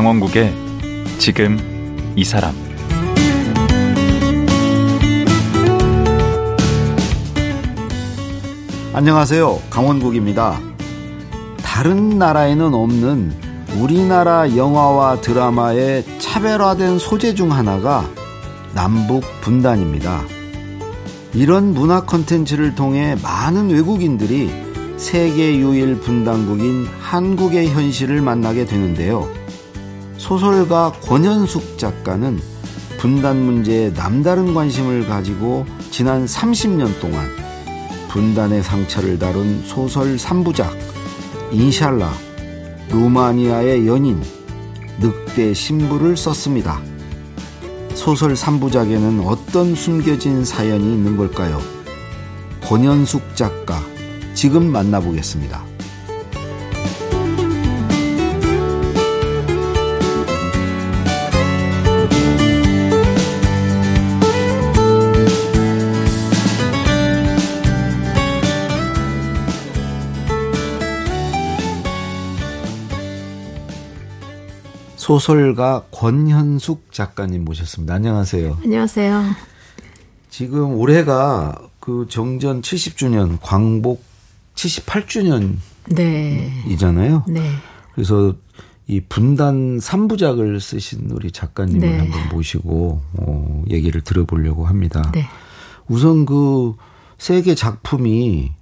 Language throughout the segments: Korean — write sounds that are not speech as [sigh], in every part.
강원국의 지금 이 사람 안녕하세요. 강원국입니다. 다른 나라에는 없는 우리나라 영화와 드라마의 차별화된 소재 중 하나가 남북 분단입니다. 이런 문화 컨텐츠를 통해 많은 외국인들이 세계 유일 분단국인 한국의 현실을 만나게 되는데요. 소설가 권현숙 작가는 분단 문제에 남다른 관심을 가지고 지난 30년 동안 분단의 상처를 다룬 소설 3부작 인샬라, 루마니아의 연인, 늑대 신부를 썼습니다. 소설 3부작에는 어떤 숨겨진 사연이 있는 걸까요? 권현숙 작가, 지금 만나보겠습니다. 소설가 권현숙 작가님 모셨습니다. 안녕하세요. 안녕하세요. 지금 올해가 그 정전 70주년, 광복 78주년이잖아요. 네. 네. 그래서 이 분단 3부작을 쓰신 우리 작가님을 네. 한번 모시고 어, 얘기를 들어보려고 합니다. 네. 우선 그 세계 작품이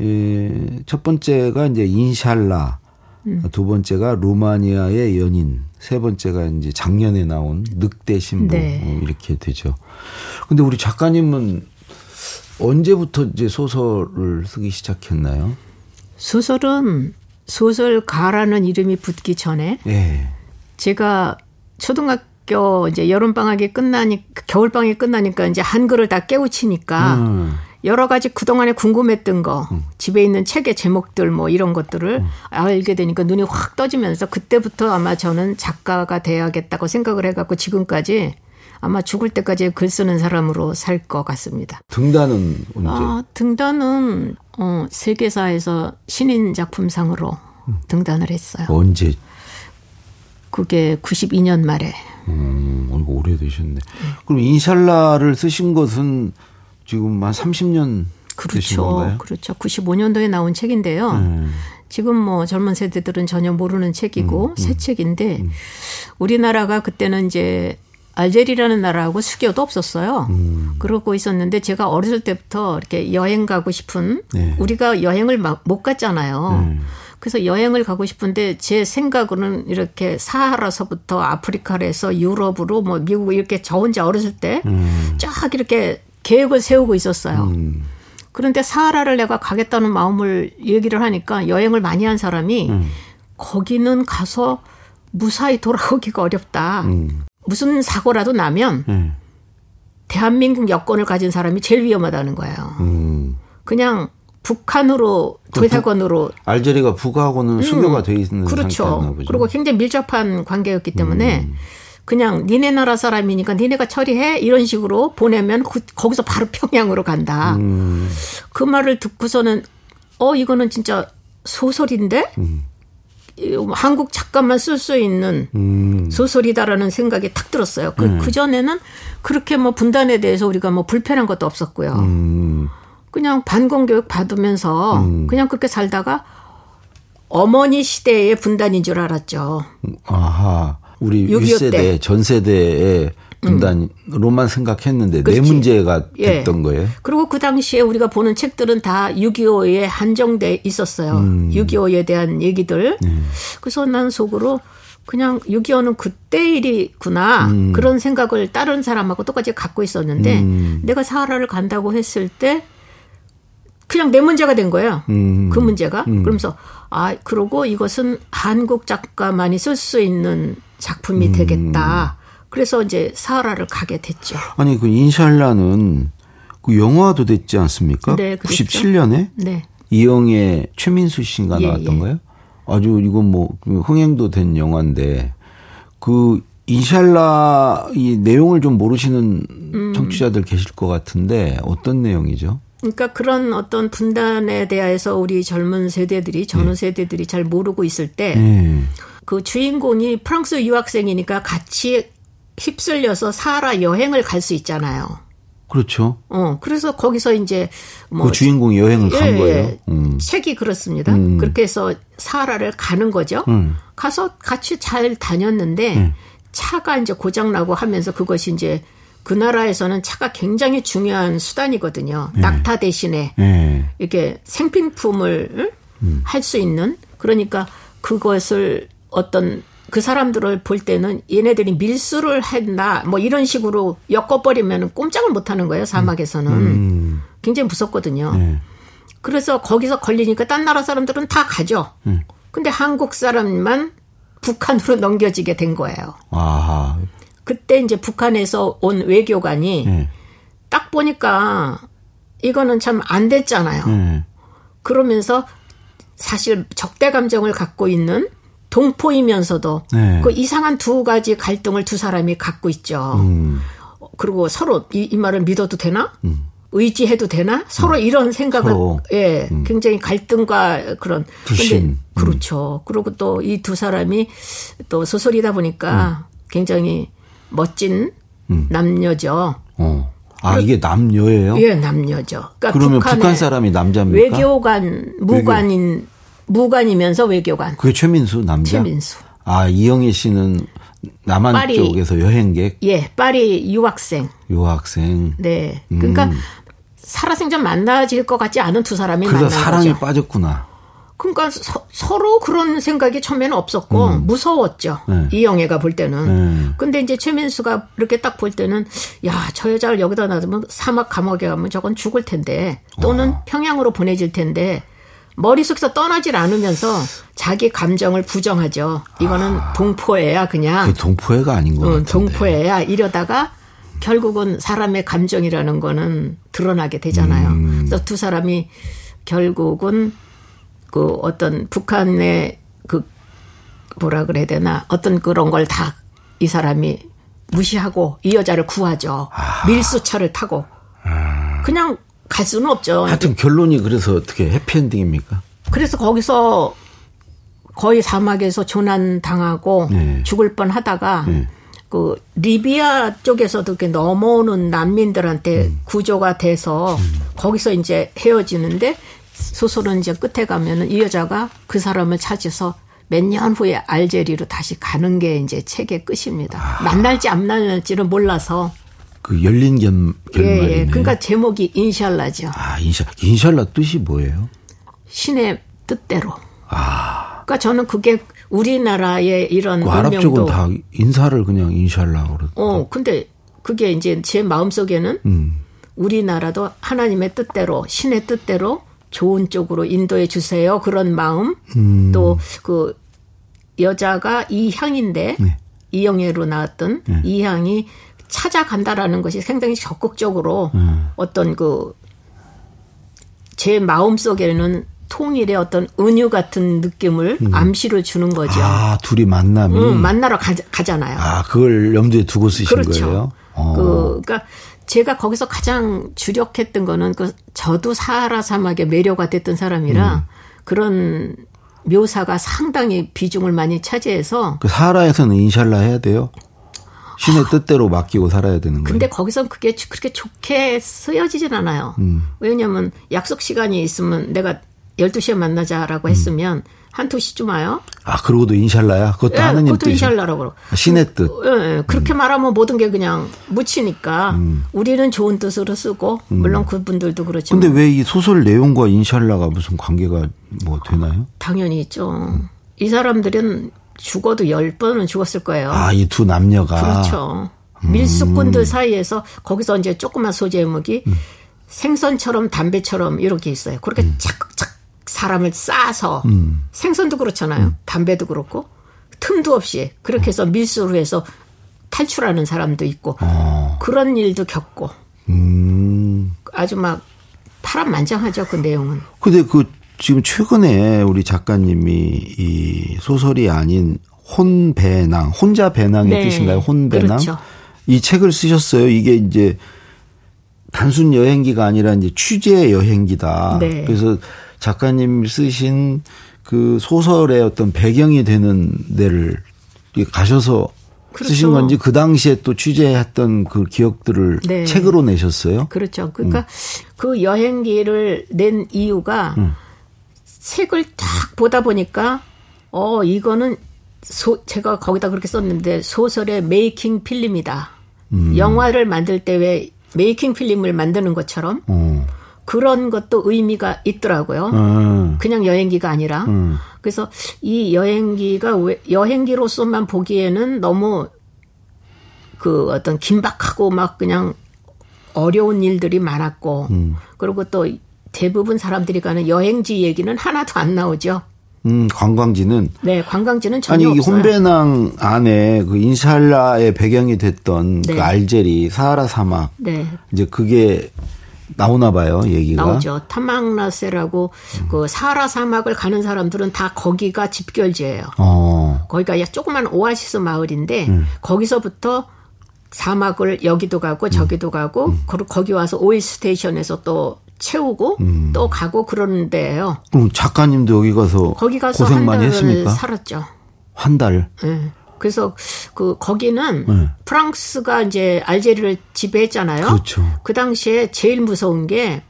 에, 첫 번째가 이제 인샬라, 음. 두 번째가 루마니아의 연인, 세 번째가 이제 작년에 나온 늑대 신부 네. 뭐 이렇게 되죠. 근데 우리 작가님은 언제부터 이제 소설을 쓰기 시작했나요? 소설은 소설가라는 이름이 붙기 전에 네. 제가 초등학교 이제 여름 방학이 끝나니 겨울 방학이 끝나니까 이제 한글을 다 깨우치니까 음. 여러 가지 그동안에 궁금했던 거, 음. 집에 있는 책의 제목들 뭐 이런 것들을 음. 알게 되니까 눈이 확 떠지면서 그때부터 아마 저는 작가가 돼야겠다고 생각을 해갖고 지금까지 아마 죽을 때까지 글 쓰는 사람으로 살 것 같습니다. 등단은 언제? 아, 등단은 어, 세계사에서 신인 작품상으로 음. 등단을 했어요. 언제? 그게 92년 말에. 음, 오래되셨네. 네. 그럼 인샬라를 쓰신 것은 지금 한 30년 그렇죠. 그렇죠. 95년도에 나온 책인데요. 음. 지금 뭐 젊은 세대들은 전혀 모르는 책이고 음, 음. 새 책인데 음. 우리나라가 그때는 이제 알제리라는 나라하고 수교도 없었어요. 음. 그러고 있었는데 제가 어렸을 때부터 이렇게 여행 가고 싶은 네. 우리가 여행을 막 못 갔잖아요. 음. 그래서 여행을 가고 싶은데 제 생각으로는 이렇게 사하라서부터 아프리카에서 유럽으로 뭐 미국 이렇게 저 혼자 어렸을 때쫙 음. 이렇게 계획을 세우고 있었어요. 음. 그런데 사하라를 내가 가겠다는 마음을 얘기를 하니까 여행을 많이 한 사람이 음. 거기는 가서 무사히 돌아오기가 어렵다. 음. 무슨 사고라도 나면 음. 대한민국 여권을 가진 사람이 제일 위험하다는 거예요. 음. 그냥 북한으로 대사관으로 알제리가 북하고는 음. 수교가 돼 있는 그렇죠. 상태였나 보죠. 그리고 굉장히 밀접한 관계였기 때문에 음. 그냥 니네 나라 사람이니까 니네가 처리해 이런 식으로 보내면 그, 거기서 바로 평양으로 간다. 음. 그 말을 듣고서는 어 이거는 진짜 소설인데 음. 한국 작가만 쓸 수 있는 음. 소설이다라는 생각이 탁 들었어요. 그, 음. 그 전에는 그렇게 뭐 분단에 대해서 우리가 뭐 불편한 것도 없었고요. 음. 그냥 반공교육 받으면서 음. 그냥 그렇게 살다가 어머니 시대의 분단인 줄 알았죠. 아하. 우리 윗세대, 전세대의 분단으로만 음. 생각했는데 그렇지. 내 문제가 예. 됐던 예. 거예요. 그리고 그 당시에 우리가 보는 책들은 다 6.25에 한정돼 있었어요. 음. 6.25에 대한 얘기들. 음. 그래서 난 속으로 그냥 6.25는 그때 일이구나. 음. 그런 생각을 다른 사람하고 똑같이 갖고 있었는데 음. 내가 사하라를 간다고 했을 때 그냥 내 문제가 된 거예요. 음. 그 문제가. 그러면서 아, 그러고 이것은 한국 작가만이 쓸 수 있는 작품이 음. 되겠다. 그래서 이제 사하라를 가게 됐죠. 아니 그 인샬라는 그 영화도 됐지 않습니까? 네, 그랬죠. 97년에 네. 이영애 최민수 씨가 예, 나왔던 예. 거예요. 아주 이건 뭐그 흥행도 된 영화인데 그 인샬라 이 내용을 좀 모르시는 음. 청취자들 계실 것 같은데 어떤 내용이죠? 그러니까 그런 어떤 분단에 대해서 우리 젊은 세대들이 전후 네. 세대들이 잘 모르고 있을 때 네. 그 주인공이 프랑스 유학생이니까 같이 휩쓸려서 사하라 여행을 갈 수 있잖아요. 그렇죠. 어, 그래서 거기서 이제 뭐. 그 주인공이 여행을 예, 간 거예요? 예. 음. 책이 그렇습니다. 음. 그렇게 해서 사하라를 가는 거죠. 음. 가서 같이 잘 다녔는데 음. 차가 이제 고장 나고 하면서 그것이 이제 그 나라에서는 차가 굉장히 중요한 수단이거든요. 네. 낙타 대신에 네. 이렇게 생필품을 음. 할수 있는 그러니까 그것을 어떤 그 사람들을 볼 때는 얘네들이 밀수를 했나 뭐 이런 식으로 엮어버리면 꼼짝을 못 하는 거예요 사막에서는 음. 굉장히 무섭거든요. 네. 그래서 거기서 걸리니까 딴 나라 사람들은 다 가죠. 음. 근데 한국 사람만 북한으로 [laughs] 넘겨지게 된 거예요. 아하. 그때 이제 북한에서 온 외교관이 네. 딱 보니까 이거는 참 안 됐잖아요. 네. 그러면서 사실 적대 감정을 갖고 있는 동포이면서도 네. 그 이상한 두 가지 갈등을 두 사람이 갖고 있죠. 음. 그리고 서로 이, 이, 말을 믿어도 되나? 음. 의지해도 되나? 서로 음. 이런 생각을 서로. 예, 음. 굉장히 갈등과 그런 불신. 근데 그렇죠. 그리고 또 이 두 사람이 또 소설이다 보니까 음. 굉장히 멋진 음. 남녀죠. 어. 아, 이게 남녀예요? 예, 남녀죠. 그러니까 그러면 북한 사람이 남자입니까? 외교관, 무관인, 외교. 무관이면서 외교관. 그게 최민수 남자? 최민수. 아, 이영애 씨는 남한 파리, 쪽에서 여행객? 예, 파리 유학생. 유학생. 네. 그러니까 음. 살아생전 만나질 것 같지 않은 두 사람이 만난 거죠. 사랑에 빠졌구나. 그러니까 서, 로 그런 생각이 처음에는 없었고 음. 무서웠죠. 네. 이영애가 볼 때는. 네. 근데 이제 최민수가 이렇게 딱 볼 때는 야, 저 여자를 여기다 놔두면 사막 감옥에 가면 저건 죽을 텐데 또는 와. 평양으로 보내질 텐데 머릿속에서 떠나질 않으면서 자기 감정을 부정하죠. 이거는 아. 동포애야 그냥. 동포애가 아닌 거 같은데. 동포애야 이러다가 결국은 사람의 감정이라는 거는 드러나게 되잖아요. 음. 그래서 두 사람이 결국은 그 어떤 북한의 그 뭐라 그래야 되나 어떤 그런 걸 다 이 사람이 무시하고 이 여자를 구하죠. 아. 밀수차를 타고 아. 그냥 갈 수는 없죠. 하여튼 결론이 그래서 어떻게 해피엔딩입니까? 그래서 거기서 거의 사막에서 조난 당하고 네. 죽을 뻔 하다가 네. 그 리비아 쪽에서도 이렇게 넘어오는 난민들한테 음. 구조가 돼서 음. 거기서 이제 헤어지는데 소설은 이제 끝에 가면은 이 여자가 그 사람을 찾아서 몇 년 후에 알제리로 다시 가는 게 이제 책의 끝입니다. 아. 만날지 안 만날지는 몰라서. 그 열린 결, 결말이네. 예, 예. 그러니까 제목이 인샬라죠. 아, 인샬 인샬라 뜻이 뭐예요? 신의 뜻대로. 아. 그러니까 저는 그게 우리나라의 이런 그 아랍 쪽은 다 인사를 그냥 인샬라 그러. 어, 근데 그게 이제 제 마음 속에는 음. 우리나라도 하나님의 뜻대로 신의 뜻대로 좋은 쪽으로 인도해 주세요. 그런 마음. 음. 또그 여자가 이향인데 네. 이영애로 나왔던 네. 이향이 찾아간다라는 것이 상당히 적극적으로 음. 어떤 그 제 마음 속에는 통일의 어떤 은유 같은 느낌을 음. 암시를 주는 거죠. 아, 둘이 만남이 음, 만나러 가, 잖아요 아, 그걸 염두에 두고 쓰신 그렇죠. 거예요. 어. 그 그러니까 제가 거기서 가장 주력했던 거는 그 저도 사하라 사막에 매료가 됐던 사람이라 음. 그런 묘사가 상당히 비중을 많이 차지해서 그 사하라에서는 인샬라 해야 돼요. 신의 뜻대로 맡기고 살아야 되는 거예요. 근데 거기선 그게 그렇게 좋게 쓰여지진 않아요. 음. 왜냐하면 약속 시간이 있으면 내가 12시에 만나자라고 음. 했으면 한 2시쯤 와요. 아, 그러고도 인샬라야? 그것도 예, 하느님 그것도 인샬라라고 그러고. 신의 뜻. 예, 예. 그렇게 음. 말하면 모든 게 그냥 묻히니까 음. 우리는 좋은 뜻으로 쓰고 음. 물론 그분들도 그렇지만. 근데 왜 이 소설 내용과 인샬라가 무슨 관계가 뭐 되나요? 당연히 있죠. 음. 이 사람들은 죽어도 10번은 죽었을 거예요. 아, 이 두 남녀가. 그렇죠. 밀수꾼들 사이에서 거기서 이제 조그만 소제목이 생선처럼 담배처럼 이렇게 있어요. 그렇게 착착 사람을 싸서 음. 생선도 그렇잖아요. 음. 담배도 그렇고 틈도 없이 그렇게 해서 밀수로 해서 탈출하는 사람도 있고 어. 그런 일도 겪고 음. 아주 막 파란만장하죠 그 내용은. 근데 그 지금 최근에 우리 작가님이 이 소설이 아닌 혼배낭 혼자 배낭의 네. 뜻인가요? 혼배낭 그렇죠. 이 책을 쓰셨어요. 이게 이제 단순 여행기가 아니라 이제 취재 여행기다. 네. 그래서 작가님 쓰신 그 소설의 어떤 배경이 되는 데를 가셔서 그렇죠. 쓰신 건지 그 당시에 또 취재했던 그 기억들을 네. 책으로 내셨어요? 그렇죠. 그러니까 음. 그 여행기를 낸 이유가 음. 책을 딱 보다 보니까 어 이거는 소, 제가 거기다 그렇게 썼는데 소설의 메이킹 필름이다. 음. 영화를 만들 때 왜 메이킹 필름을 만드는 것처럼 어. 그런 것도 의미가 있더라고요. 음. 그냥 여행기가 아니라. 음. 그래서 이 여행기가 왜 여행기로서만 보기에는 너무 그 어떤 긴박하고 막 그냥 어려운 일들이 많았고 음. 그리고 또 대부분 사람들이 가는 여행지 얘기는 하나도 안 나오죠. 음, 관광지는 네, 관광지는 전혀 아니, 없어요. 혼베낭 안에 그 인샬라의 배경이 됐던 그 네. 그 알제리 사하라 사막. 네. 이제 그게 나오나 봐요, 얘기가. 나오죠. 타망라세라고 음. 그 사하라 사막을 가는 사람들은 다 거기가 집결지예요. 어. 거기가 조그만 오아시스 마을인데 음. 거기서부터 사막을 여기도 가고 저기도 음. 가고 음. 그리고 거기 와서 오일 스테이션에서 또 채우고 음. 또 가고 그러는 데예요. 그럼 작가님도 여기 가서 거기 가서 고생 많이 했습니까? 살았죠. 한 달. 네. 그래서 그 거기는 네. 프랑스가 이제 알제리를 지배했잖아요. 그렇죠. 그 당시에 제일 무서운 게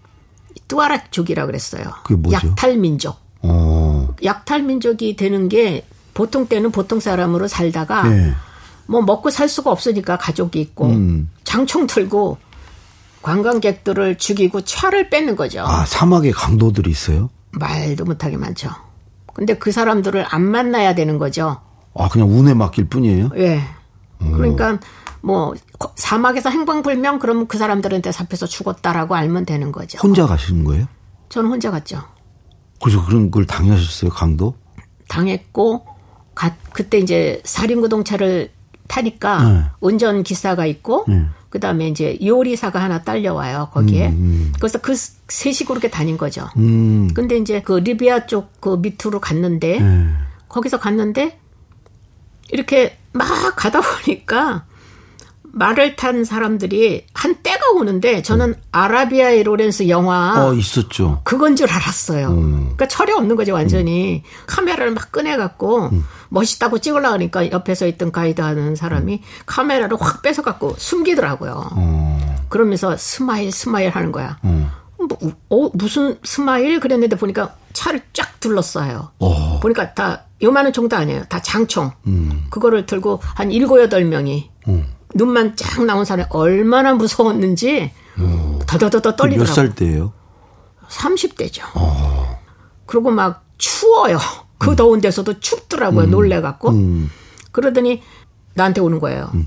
뚜아락족이라 그랬어요. 그게 뭐죠? 약탈 민족. 어. 약탈 민족이 되는 게 보통 때는 보통 사람으로 살다가 네. 뭐 먹고 살 수가 없으니까 가족이 있고 음. 장총 들고 관광객들을 죽이고 차를 뺏는 거죠. 아 사막에 강도들이 있어요? 말도 못하게 많죠. 근데 그 사람들을 안 만나야 되는 거죠. 아, 그냥 운에 맡길 뿐이에요? 예. 네. 그러니까 뭐 사막에서 행방불명 그러면 그 사람들한테 잡혀서 죽었다라고 알면 되는 거죠. 혼자 가시는 거예요? 저는 혼자 갔죠. 그래서 그런 걸 당하셨어요, 강도? 당했고 가, 그때 이제 살인구동차를 타니까 네. 운전 기사가 있고 네. 그다음에 이제 요리사가 하나 딸려와요 거기에 음, 음. 그래서 그 셋이 그렇게 다닌 거죠. 음. 근데 이제 그 리비아 쪽 그 밑으로 갔는데 네. 거기서 갔는데 이렇게 막 가다 보니까 말을 탄 사람들이 한 때가 오는데 저는 아라비아의 로렌스 영화 어 있었죠. 그건 줄 알았어요. 음. 그러니까 철이 없는 거죠 완전히 음. 카메라를 막 꺼내 갖고 음. 멋있다고 찍으려 하니까 옆에 서 있던 가이드 하는 사람이 음. 카메라를 확 뺏어 갖고 숨기더라고요. 어. 그러면서 smile smile 하는 거야. 어. 뭐, 어, 무슨 smile 그랬는데 보니까 차를 쫙 둘렀어요. 어. 보니까 다 요만한 총도 아니에요. 다 장총. 음. 그거를 들고 한 일곱 여덟 명이 음. 눈만 쫙 나온 사람이 얼마나 무서웠는지 어. 더더더더 떨리더라고요. 몇 살 때예요? 30대죠. 어. 그리고 막 추워요. 그 음. 더운 데서도 춥더라고요. 음. 놀래갖고. 음. 그러더니 나한테 오는 거예요. 음.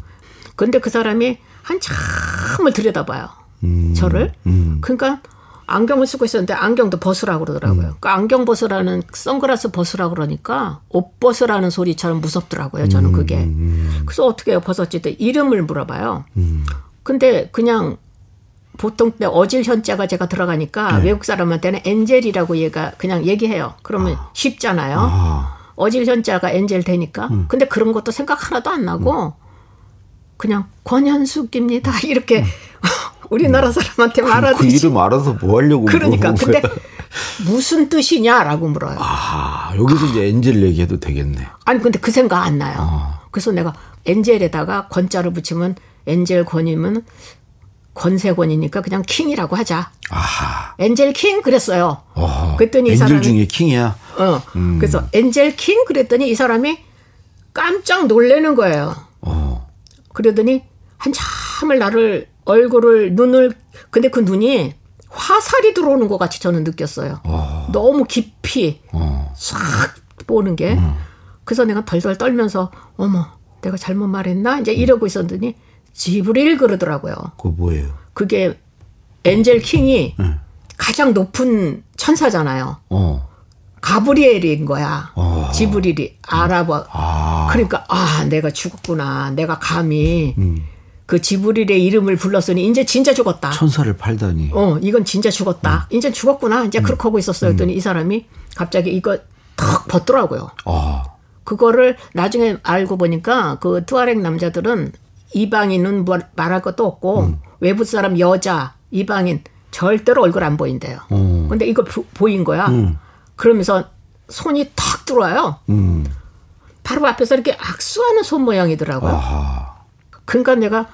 근데 그 사람이 한참을 들여다봐요. 음. 저를. 그러니까 안경을 쓰고 있었는데 안경도 벗으라고 그러더라고요. 음. 그러니까 안경 벗으라는 선글라스 벗으라고 그러니까 옷 벗으라는 소리처럼 무섭더라고요. 저는 음, 그게. 음. 그래서 어떻게 해요? 벗었지? 이름을 물어봐요. 음. 근데 그냥 보통 때 어질 현자가 제가 들어가니까 네. 외국 사람한테는 엔젤이라고 얘가 그냥 얘기해요. 그러면 아. 쉽잖아요. 아. 어질 현자가 엔젤 되니까. 음. 근데 그런 것도 생각 하나도 안 나고 음. 그냥 권현숙입니다. [laughs] 이렇게 음. 우리나라 사람한테 그, 말하듯이. 그 이름 알아서 뭐 하려고 그러니까. 근데 무슨 뜻이냐라고 물어요. 아, 여기서 이제 엔젤 얘기해도 되겠네. 아니, 근데 그 생각 안 나요. 아. 그래서 내가 엔젤에다가 권자를 붙이면 엔젤 권이면 권세권이니까 그냥 킹이라고 하자. 아하. 엔젤 킹 그랬어요. 어, 그랬더니 이 사람이 중에 킹이야. 어. 음. 그래서 엔젤 킹 그랬더니 이 사람이 깜짝 놀래는 거예요. 어. 그러더니 한참을 나를 얼굴을 눈을 근데 그 눈이 화살이 들어오는 것 같이 저는 느꼈어요. 어. 너무 깊이 어. 싹 보는 게. 음. 그래서 내가 덜덜 떨면서 어머 내가 잘못 말했나 이제 이러고 있었더니 지브릴 그러더라고요. 그 뭐예요? 그게 엔젤 킹이 네. 가장 높은 천사잖아요. 어. 가브리엘인 거야. 어. 지브릴이 아랍어. 아. 그러니까 아 내가 죽었구나. 내가 감히 음. 그 지브릴의 이름을 불렀으니 이제 진짜 죽었다. 천사를 팔다니. 어, 이건 진짜 죽었다. 음. 이제 죽었구나. 이제 음. 그렇게 하고 있었어요. 했더니 음. 이 사람이 갑자기 이거 탁 벗더라고요. 아. 그거를 나중에 알고 보니까 그 투아렉 남자들은 이방인은 뭐 말할 것도 없고 음. 외부 사람 여자 이방인 절대로 얼굴 안 보인대요. 어. 근데 이거 보, 인 거야. 음. 그러면서 손이 탁 들어와요. 음. 바로 앞에서 이렇게 악수하는 손 모양이더라고요. 아하. 그러니까 내가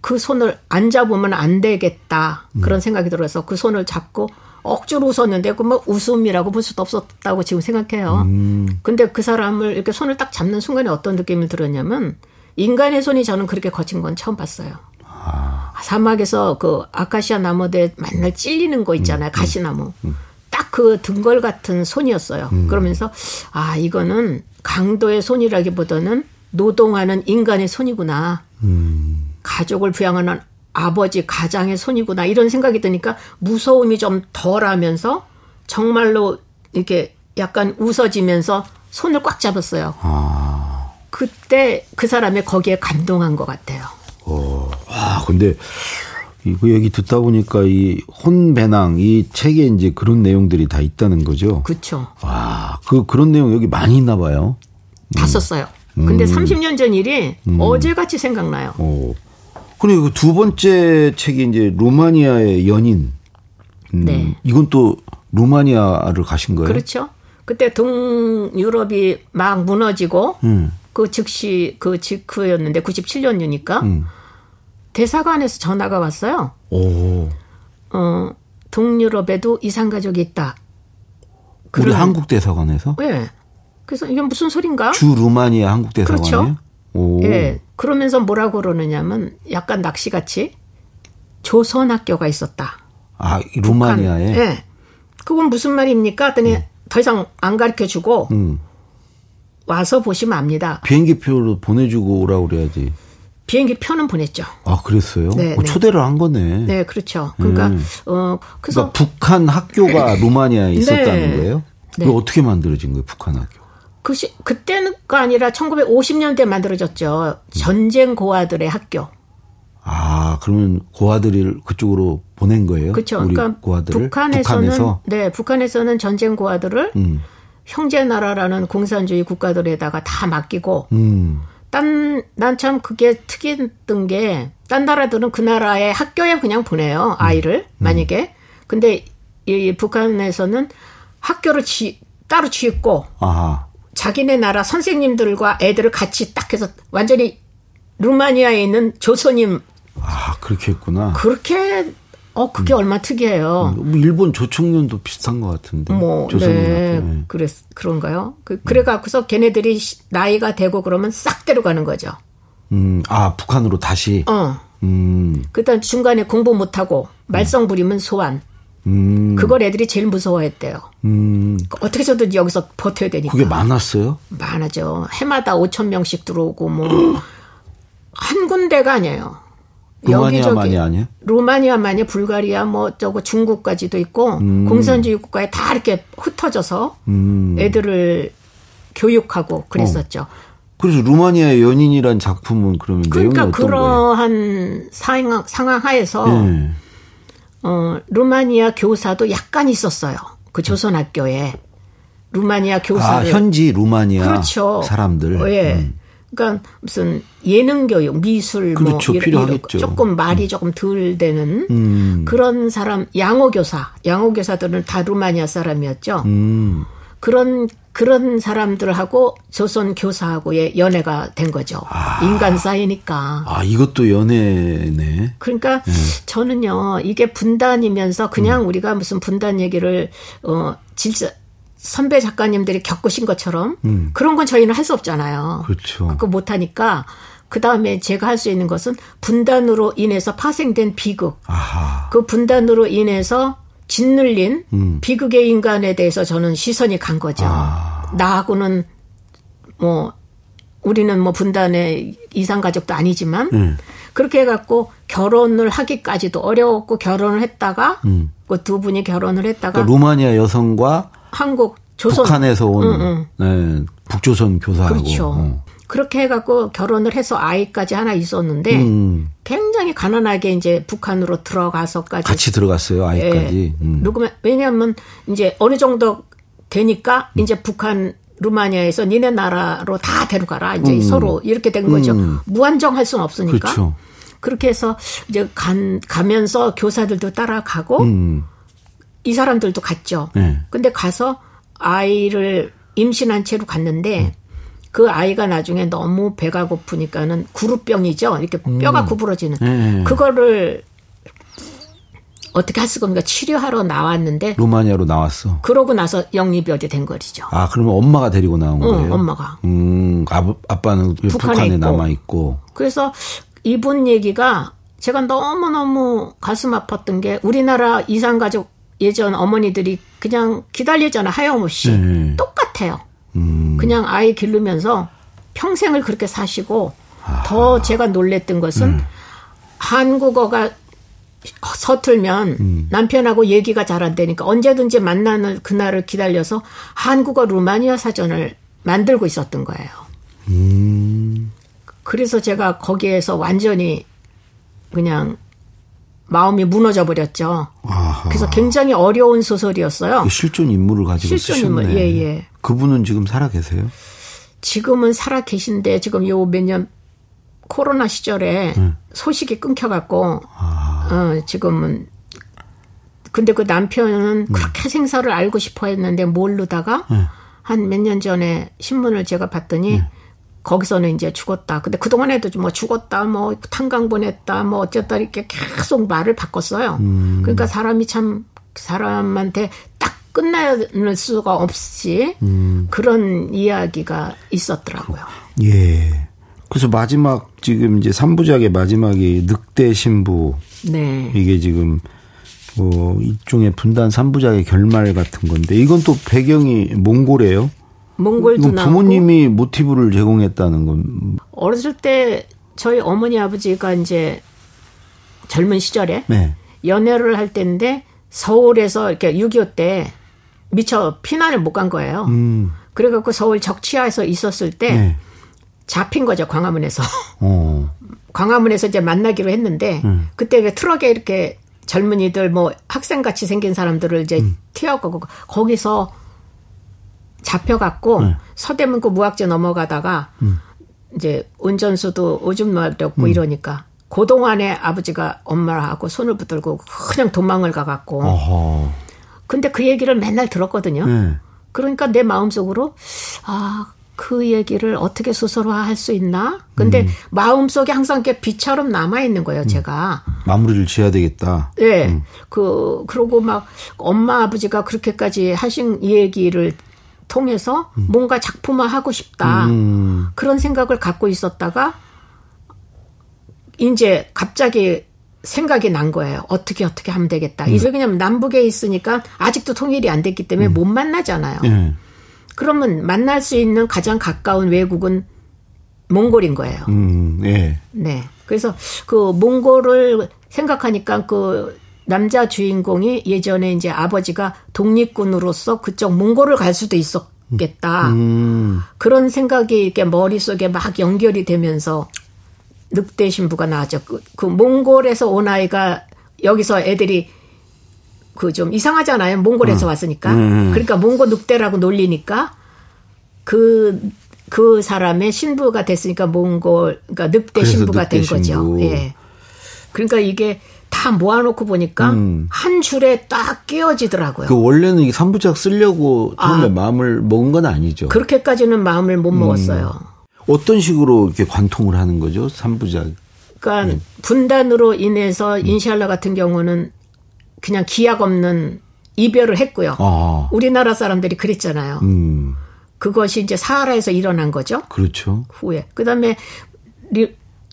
그 손을 안 잡으면 안 되겠다 그런 음. 생각이 들어서 그 손을 잡고 억지로 웃었는데 그뭐 웃음이라고 볼 수도 없었다고 지금 생각해요. 음. 근데 그 사람을 이렇게 손을 딱 잡는 순간에 어떤 느낌을 들었냐면 인간의 손이 저는 그렇게 거친 건 처음 봤어요. 아. 사막에서 그 아카시아 나무대 맨날 찔리는 거 있잖아요. 음. 가시나무. 음. 딱그 등걸 같은 손이었어요. 음. 그러면서 아 이거는 강도의 손이라기보다는 노동하는 인간의 손이구나. 음. 가족을 부양하는 아버지 가장의 손이구나 이런 생각이 드니까 무서움이 좀 덜하면서 정말로 이렇게 약간 웃어지면서 손을 꽉 잡았어요. 아. 그때 그 사람이 거기에 감동한 것 같아요. 어, 와, 근데 이거 얘기 듣다 보니까 이 혼배낭 이 책에 이제 그런 내용들이 다 있다는 거죠. 그렇죠. 와, 그 그런 내용 여기 많이 있나 봐요. 다 음. 썼어요. 근데 음. 30년 전 일이 음. 어제같이 생각나요. 오. 그리고 그두 번째 책이 이제 루마니아의 연인. 음, 네. 이건 또 루마니아를 가신 거예요? 그렇죠. 그때 동유럽이 막 무너지고 음. 그 즉시 그 직후였는데 97년이니까 음. 대사관에서 전화가 왔어요. 오. 어, 동유럽에도 이산 가족이 있다. 우리 한국 대사관에서? 네. 그래서 이게 무슨 소린가? 주 루마니아 한국 대사관이에요? 그렇죠. 오. 예. 그러면서 뭐라고 그러느냐면 약간 낚시같이 조선 학교가 있었다. 아, 루마니아에? 예. 네. 그건 무슨 말입니까? 했더니 음. 더 이상 안 가르쳐 주고 음. 와서 보시면 압니다. 비행기 표로 보내주고 오라고 그래야지. 비행기 표는 보냈죠. 아, 그랬어요? 네, 어, 네. 초대를 한 거네. 네, 그렇죠. 그러니까, 음. 어, 그래서. 그러니까 북한 학교가 [laughs] 루마니아에 있었다는 네. 거예요? 네. 그 어떻게 만들어진 거예요, 북한 학교? 그 시, 그때가 아니라 1950년대 만들어졌죠. 전쟁 고아들의 학교. 아, 그러면 고아들을 그쪽으로 보낸 거예요? 그렇죠. 그러니까 고아들을 북한에서는 북한에서? 네, 북한에서는 전쟁 고아들을 음. 형제 나라라는 공산주의 국가들에다가 다 맡기고 음. 딴난 참 그게 특이했던 게 딴 나라들은 그 나라의 학교에 그냥 보내요 아이를 음. 만약에 근데 이 북한에서는 학교를 지, 따로 지었고 아하. 자기네 나라 선생님들과 애들을 같이 딱 해서 완전히 루마니아에 있는 조선님 아 그렇게 했구나. 그렇게 어 그게 음. 얼마 특이해요. 음, 뭐 일본 조총련도 비슷한 것 같은데. 뭐 네, 네. 그랬 그런가요? 그 그래 갖고서 걔네들이 나이가 되고 그러면 싹 데려가는 거죠. 음, 아 북한으로 다시. 어. 음. 그다음 중간에 공부 못하고 말썽 부리면 소환. 음. 그걸 애들이 제일 무서워했대요. 음. 어떻게 해서든 여기서 버텨야 되니까. 그게 많았어요? 많아죠. 해마다 5천 명씩 들어오고 뭐 [gasps] 한 군데가 아니에요. 루마니아만이 아니에요? 루마니아만이 불가리아 뭐 저거 중국까지도 있고 음. 공산주의 국가에 다 이렇게 흩어져서 음. 애들을 교육하고 그랬었죠. 어. 그래서 루마니아의 연인이란 작품은 그러면 그러니까 그러한? 상황 상황 하에서 네. 어, 루마니아 교사도 약간 있었어요. 그 조선학교에. 루마니아 교사를. 아, 현지 루마니아 그렇죠. 사람들. 어, 예. 음. 그러니까 무슨 예능 교육, 미술 뭐 그렇죠, 뭐 이런, 조금 말이 음. 조금 덜 되는 음. 그런 사람 양호 교사, 양호 교사들은 다 루마니아 사람이었죠. 음. 그런 그런 사람들하고 조선 교사하고의 연애가 된 거죠. 아. 인간 사이니까. 아, 이것도 연애네. 그러니까 네. 저는요, 이게 분단이면서 그냥 음. 우리가 무슨 분단 얘기를, 어, 진짜, 선배 작가님들이 겪으신 것처럼 음. 그런 건 저희는 할 수 없잖아요. 그렇죠. 그거 못 하니까 그 다음에 제가 할 수 있는 것은 분단으로 인해서 파생된 비극. 아하. 그 분단으로 인해서 짓눌린 음. 비극의 인간에 대해서 저는 시선이 간 거죠. 아. 나하고는 뭐 우리는 뭐 분단의 이상 가족도 아니지만 음. 그렇게 해갖고 결혼을 하기까지도 어려웠고 결혼을 했다가 음. 그두 분이 결혼을 했다가 그러니까 루마니아 여성과 한국 조선 북한에서 온. 네, 북조선 교사하고 그렇죠. 어. 그렇게 해갖고 결혼을 해서 아이까지 하나 있었는데 음. 굉장히 가난하게 이제 북한으로 들어가서까지 같이 들어갔어요 아이까지. 예. 음. 왜냐하면 이제 어느 정도 되니까 음. 이제 북한 루마니아에서 니네 나라로 다 데려가라 이제 음. 서로 이렇게 된 거죠. 음. 무한정할 수는 없으니까. 그렇죠. 그렇게 해서 이제 간 가면서 교사들도 따라가고 음. 이 사람들도 갔죠. 네. 근데 가서 아이를 임신한 채로 갔는데 그 아이가 나중에 너무 배가 고프니까는 구루병이죠. 이렇게 뼈가 음. 구부러지는 네. 그거를 어떻게 할 수가 없니까 치료하러 나왔는데 루마니아로 나왔어. 그러고 나서 영입이 된 거리죠. 아 그러면 엄마가 데리고 나온 거예요? 응, 엄마가. 음 아, 아빠는 북한에, 북한에 남아 있고. 그래서 이분 얘기가 제가 너무 너무 가슴 아팠던 게 우리나라 이산 가족 예전 어머니들이 그냥 기다리잖아 하염없이 네. 똑같아요. 음. 그냥 아이 기르면서 평생을 그렇게 사시고 아. 더 제가 놀랬던 것은 음. 한국어가 서툴면 음. 남편하고 얘기가 잘 안 되니까 언제든지 만나는 그날을 기다려서 한국어 루마니아 사전을 만들고 있었던 거예요. 음. 그래서 제가 거기에서 완전히 그냥 마음이 무너져 버렸죠. 그래서 굉장히 어려운 소설이었어요. 실존 인물을 가지고 실존 쓰셨네. 인물, 예, 예. 그분은 지금 살아 계세요? 지금은 살아 계신데 지금 요 몇 년 코로나 시절에 네. 소식이 끊겨갖고 아. 어, 지금은 근데 그 남편은 네. 그렇게 생사를 알고 싶어 했는데 모르다가 네. 한몇 년 전에 신문을 제가 봤더니 네. 거기서는 이제 죽었다. 근데 그동안에도 뭐 죽었다, 뭐 탄광 보냈다, 뭐 어쨌다 이렇게 계속 말을 바꿨어요. 음. 그러니까 사람이 참 사람한테 딱 끝낼 수가 없이 음. 그런 이야기가 있었더라고요. 예. 그래서 마지막 지금 이제 3부작의 마지막이 늑대 신부. 네. 이게 지금 뭐 일종의 분단 3부작의 결말 같은 건데 이건 또 배경이 몽골이에요. 몽골도 나오고 부모님이 모티브를 제공했다는 건 어렸을 때 저희 어머니 아버지가 이제 젊은 시절에 네. 연애를 할 때인데 서울에서 이렇게 6.25 때 미처 피난을 못 간 거예요. 음. 그래갖고 서울 적치하에서 있었을 때 네. 잡힌 거죠 광화문에서. [laughs] 어. 광화문에서 이제 만나기로 했는데 음. 그때 왜 트럭에 이렇게 젊은이들 뭐 학생 같이 생긴 사람들을 이제 음. 튀어가고 거기서 잡혀갖고 네. 서대문구 무학재 넘어가다가 음. 이제 운전수도 오줌 마렵고 음. 이러니까 고동안에 아버지가 엄마하고 손을 붙들고 그냥 도망을 가갖고 어허. 근데 그 얘기를 맨날 들었거든요. 네. 그러니까 내 마음속으로 아. 그 얘기를 어떻게 소설화할 수 있나? 근데 음. 마음속에 항상 이렇게 비처럼 남아 있는 거예요, 음. 제가. 마무리를 지어야 되겠다. 네. 음. 그 그러고 막 엄마 아버지가 그렇게까지 하신 얘기를 통해서 음. 뭔가 작품화 하고 싶다. 음. 그런 생각을 갖고 있었다가 이제 갑자기 생각이 난 거예요. 어떻게 어떻게 하면 되겠다. 음. 이제 그냥 남북에 있으니까 아직도 통일이 안 됐기 때문에 음. 못 만나잖아요. 네. 그러면 만날 수 있는 가장 가까운 외국은 몽골인 거예요. 음, 네. 네. 그래서 그 몽골을 생각하니까 그 남자 주인공이 예전에 이제 아버지가 독립군으로서 그쪽 몽골을 갈 수도 있었겠다. 음. 그런 생각이 이렇게 머릿속에 막 연결이 되면서 늑대 신부가 나왔죠. 그, 그 몽골에서 온 아이가 여기서 애들이 그 좀 이상하잖아요. 몽골에서 음. 왔으니까. 음. 그러니까 몽골 늑대라고 놀리니까 그, 그 사람의 신부가 됐으니까 몽골, 그러니까 늑대 신부가 늑대 된 거죠. 예. 그러니까 이게 다 모아놓고 보니까 음. 한 줄에 딱 끼어지더라고요. 그 원래는 이 3부작 쓰려고 처음에 아, 마음을 먹은 건 아니죠. 그렇게까지는 마음을 못 음. 먹었어요. 어떤 식으로 이렇게 관통을 하는 거죠? 3부작. 그러니까 네. 분단으로 인해서 음. 인샬라 같은 경우는 그냥 기약 없는 이별을 했고요. 아. 우리나라 사람들이 그랬잖아요. 음. 그것이 이제 사하라에서 일어난 거죠. 그렇죠. 후에. 그다음에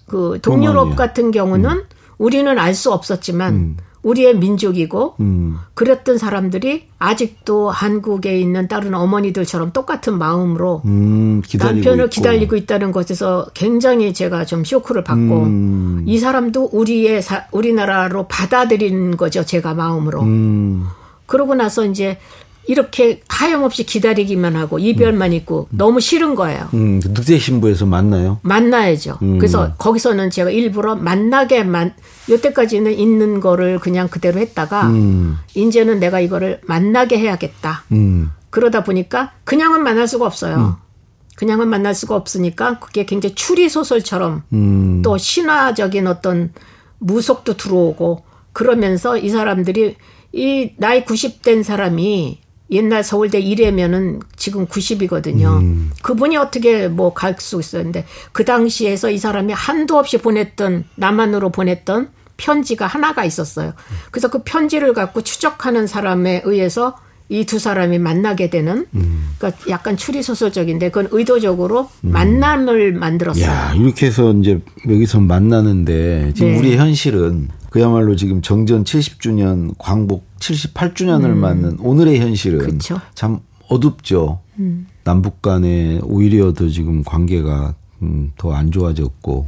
그 동유럽 같은 경우는 음. 우리는 알 수 없었지만 음. 우리의 민족이고 음. 그랬던 사람들이 아직도 한국에 있는 다른 어머니들처럼 똑같은 마음으로 음, 남편을 있고. 기다리고 있다는 것에서 굉장히 제가 좀 쇼크를 받고 음. 이 사람도 우리의 사, 우리나라로 받아들인 거죠 제가 마음으로 음. 그러고 나서 이제 이렇게 하염없이 기다리기만 하고 이별만 있고 음. 너무 싫은 거예요. 음, 늑대 신부에서 만나요? 만나야죠. 음. 그래서 거기서는 제가 일부러 만나게만 여태까지는 있는 거를 그냥 그대로 했다가 음. 이제는 내가 이거를 만나게 해야겠다. 음. 그러다 보니까 그냥은 만날 수가 없어요. 음. 그냥은 만날 수가 없으니까 그게 굉장히 추리 소설처럼 음. 또 신화적인 어떤 무속도 들어오고 그러면서 이 사람들이 이 나이 90된 사람이 옛날 서울대 1회면은 지금 90이거든요. 음. 그분이 어떻게 뭐 갈 수 있었는데 그 당시에서 이 사람이 한도 없이 보냈던 남한으로 보냈던 편지가 하나가 있었어요. 그래서 그 편지를 갖고 추적하는 사람에 의해서 이 두 사람이 만나게 되는 음. 그러니까 약간 추리 소설적인데 그건 의도적으로 음. 만남을 만들었어요. 야, 이렇게 해서 이제 여기서 만나는데 지금 네. 우리의 현실은 그야말로 지금 정전 70주년 광복 78주년을 음. 맞는 오늘의 현실은 그쵸? 참 어둡죠. 음. 남북 간에 오히려 더 지금 관계가 음, 더 안 좋아졌고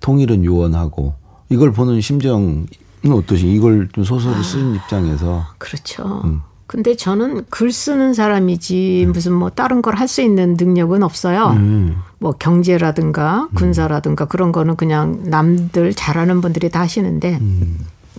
통일은 요원하고 이걸 보는 심정은 어떠시? 이걸 좀 소설을 쓴 아, 입장에서 그렇죠. 음. 근데 저는 글 쓰는 사람이지 음. 무슨 뭐 다른 걸 할 수 있는 능력은 없어요. 음. 뭐 경제라든가 음. 군사라든가 그런 거는 그냥 남들 잘하는 분들이 다 하시는데 음.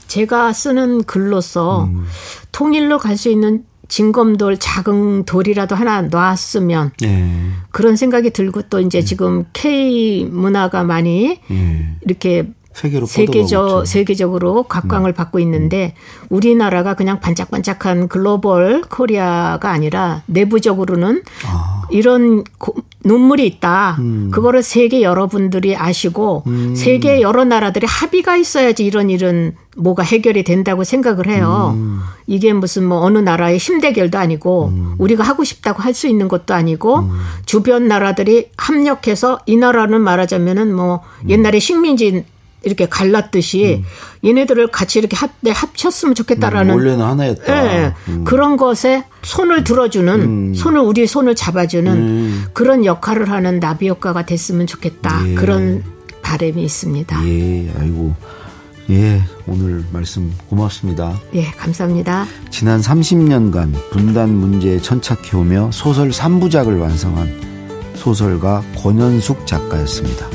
제가 쓰는 글로서 음. 통일로 갈 수 있는 진검돌 작은 돌이라도 하나 놨으면 예. 그런 생각이 들고 또 이제 예. 지금 K 문화가 많이 예. 이렇게 세계로 세계적 세계적으로 각광을 음. 받고 있는데 우리나라가 그냥 반짝반짝한 글로벌 코리아가 아니라 내부적으로는 아. 이런 고, 눈물이 있다. 음. 그거를 세계 여러분들이 아시고 음. 세계 여러 나라들이 합의가 있어야지 이런 일은 뭐가 해결이 된다고 생각을 해요. 음. 이게 무슨 뭐 어느 나라의 힘대결도 아니고 음. 우리가 하고 싶다고 할 수 있는 것도 아니고 음. 주변 나라들이 합력해서 이 나라는 말하자면은 뭐 옛날에 식민지 이렇게 갈랐듯이 음. 얘네들을 같이 이렇게 합, 네, 합쳤으면 좋겠다라는 음, 원래는 하나였다. 네, 음. 그런 것에 손을 들어주는 음. 손을 우리 손을 잡아주는 음. 그런 역할을 하는 나비 효과가 됐으면 좋겠다. 예. 그런 바람이 있습니다. 예, 아이고. 예, 오늘 말씀 고맙습니다. 예, 감사합니다. 지난 30년간 분단 문제에 천착해오며 소설 3부작을 완성한 소설가 권현숙 작가였습니다.